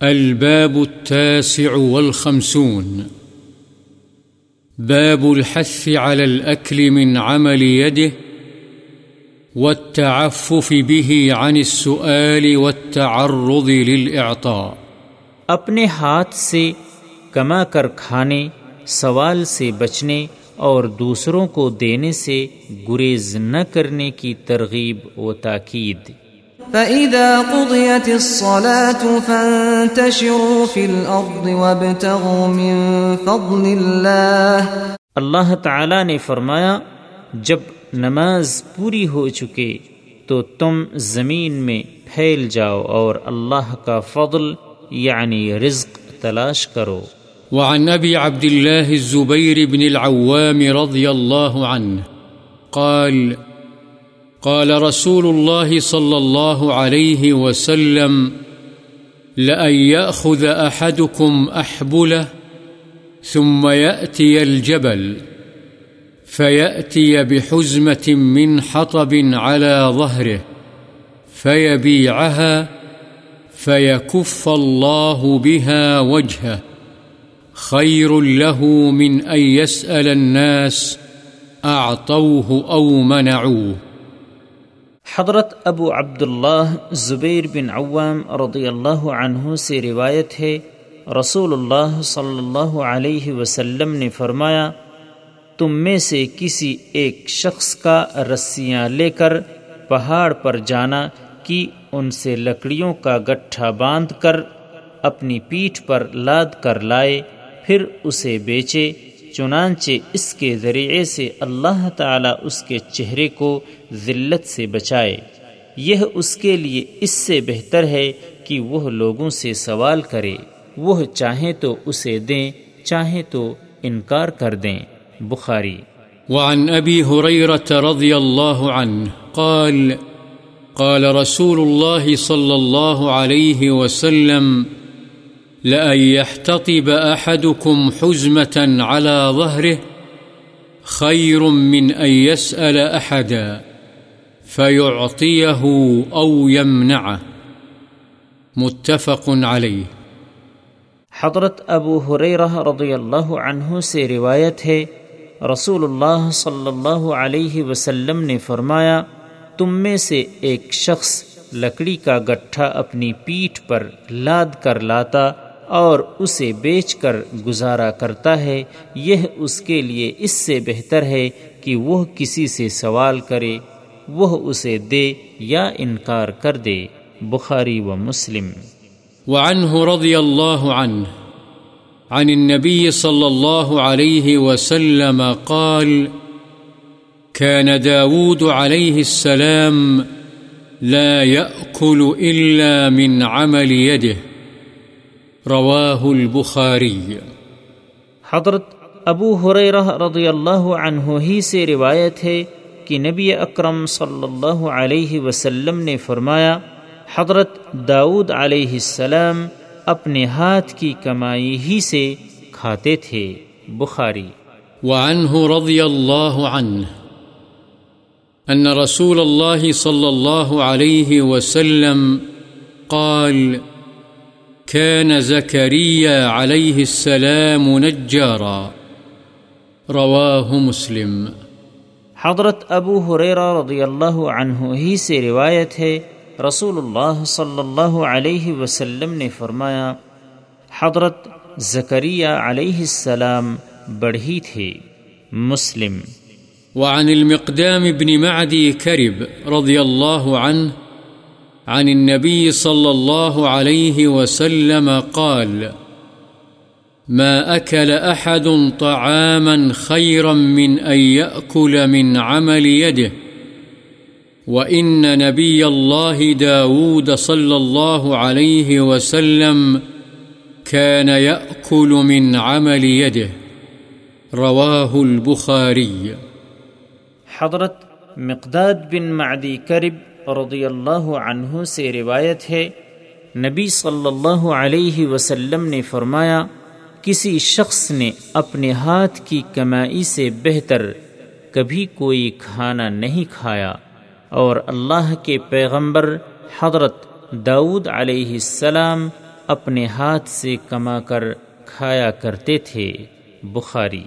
الباب التاسع والخمسون. باب الحث على الأكل من عمل يده والتعفف به عن السؤال والتعرض للإعطاء. اپنے ہاتھ سے کما کر کھانے، سوال سے بچنے اور دوسروں کو دینے سے گریز نہ کرنے کی ترغیب و تاکید۔ فَإِذَا قُضِيَتِ الصَّلَاةُ فَانْتَشِرُوا فِي الْأَرْضِ وَابْتَغُوا مِنْ فَضْلِ اللَّهِ اللہ تعالی نے فرمایا جب نماز پوری ہو چکے تو تم زمین میں پھیل جاؤ اور اللہ کا فضل یعنی رزق تلاش کرو۔ وعن أبي عبد الله الزبير بن العوام رضي الله عنه قال قال رسول الله صلى الله عليه وسلم، لأن يأخذ أحدكم أحبله، ثم يأتي الجبل، فيأتي بحزمة من حطب على ظهره، فيبيعها، فيكف الله بها وجهه. خير له من أن يسأل الناس، أعطوه أو منعوه. حضرت ابو عبداللہ زبیر بن عوام رضی اللہ عنہ سے روایت ہے رسول اللہ صلی اللہ علیہ وسلم نے فرمایا، تم میں سے کسی ایک شخص کا رسیاں لے کر پہاڑ پر جانا کہ ان سے لکڑیوں کا گٹھا باندھ کر اپنی پیٹھ پر لاد کر لائے، پھر اسے بیچے چنانچہ اس کے ذریعے سے اللہ تعالی اس کے چہرے کو ذلت سے بچائے۔ یہ اس کے لیے اس سے بہتر ہے کہ وہ لوگوں سے سوال کرے۔ وہ چاہیں تو اسے دیں، چاہیں تو انکار کر دیں۔ بخاری۔ وعن أبي هريرة رضي الله عنه قال قال رسول الله صلى الله عليه وسلم لأن يحتطب أحدكم حزمة على ظهره خير من أن يسأل أحدا فيعطيه أو يمنعه متفق عليه حضرت ابو حریرہ رضی اللہ عنہ سے روایت ہے، رسول اللہ صلی اللہ علیہ وسلم نے فرمایا، تم میں سے ایک شخص لکڑی کا گٹھا اپنی پیٹھ پر لاد کر لاتا اور اسے بیچ کر گزارا کرتا ہے، یہ اس کے لیے اس سے بہتر ہے کہ وہ کسی سے سوال کرے، وہ اسے دے یا انکار کر دے۔ بخاری و مسلم۔ وعنه رضي الله عنه عن النبي صلى الله عليه وسلم قال كان داود عليه السلام لا يأكل إلا من عمل يده رواه البخاري حضرت ابو حریرہ رضی اللہ عنہ ہی سے روایت ہے کہ نبی اکرم صلی اللہ علیہ وسلم نے فرمایا حضرت داؤد علیہ السلام اپنے ہاتھ کی کمائی ہی سے کھاتے تھے بخاری وعنه رضي الله عنه أن رسول الله صلى الله عليه وسلم قال كان زكريا عليه السلام نجارا. رواه مسلم. حضرت ابو حریرہ رضی اللہ عنہ ہی سے روایت ہے رسول اللہ صلی اللہ علیہ وسلم نے فرمایا حضرت زکریہ علیہ السلام بڑھی تھے۔ مسلم۔ وعن المقدام بن معدي كرب رضي الله عنه عن النبي صلى الله عليه وسلم قال، ما أكل أحد طعاما خيرا من أن يأكل من عمل يده، وإن نبي الله داود صلى الله عليه وسلم كان يأكل من عمل يده. رواه البخاري. حضرت مقداد بن معدی کرب رضی اللہ عنہ سے روایت ہے، نبی صلی اللہ علیہ وسلم نے فرمایا، کسی شخص نے اپنے ہاتھ کی کمائی سے بہتر کبھی کوئی کھانا نہیں کھایا، اور اللہ کے پیغمبر حضرت داؤد علیہ السلام اپنے ہاتھ سے کما کر کھایا کرتے تھے۔ بخاری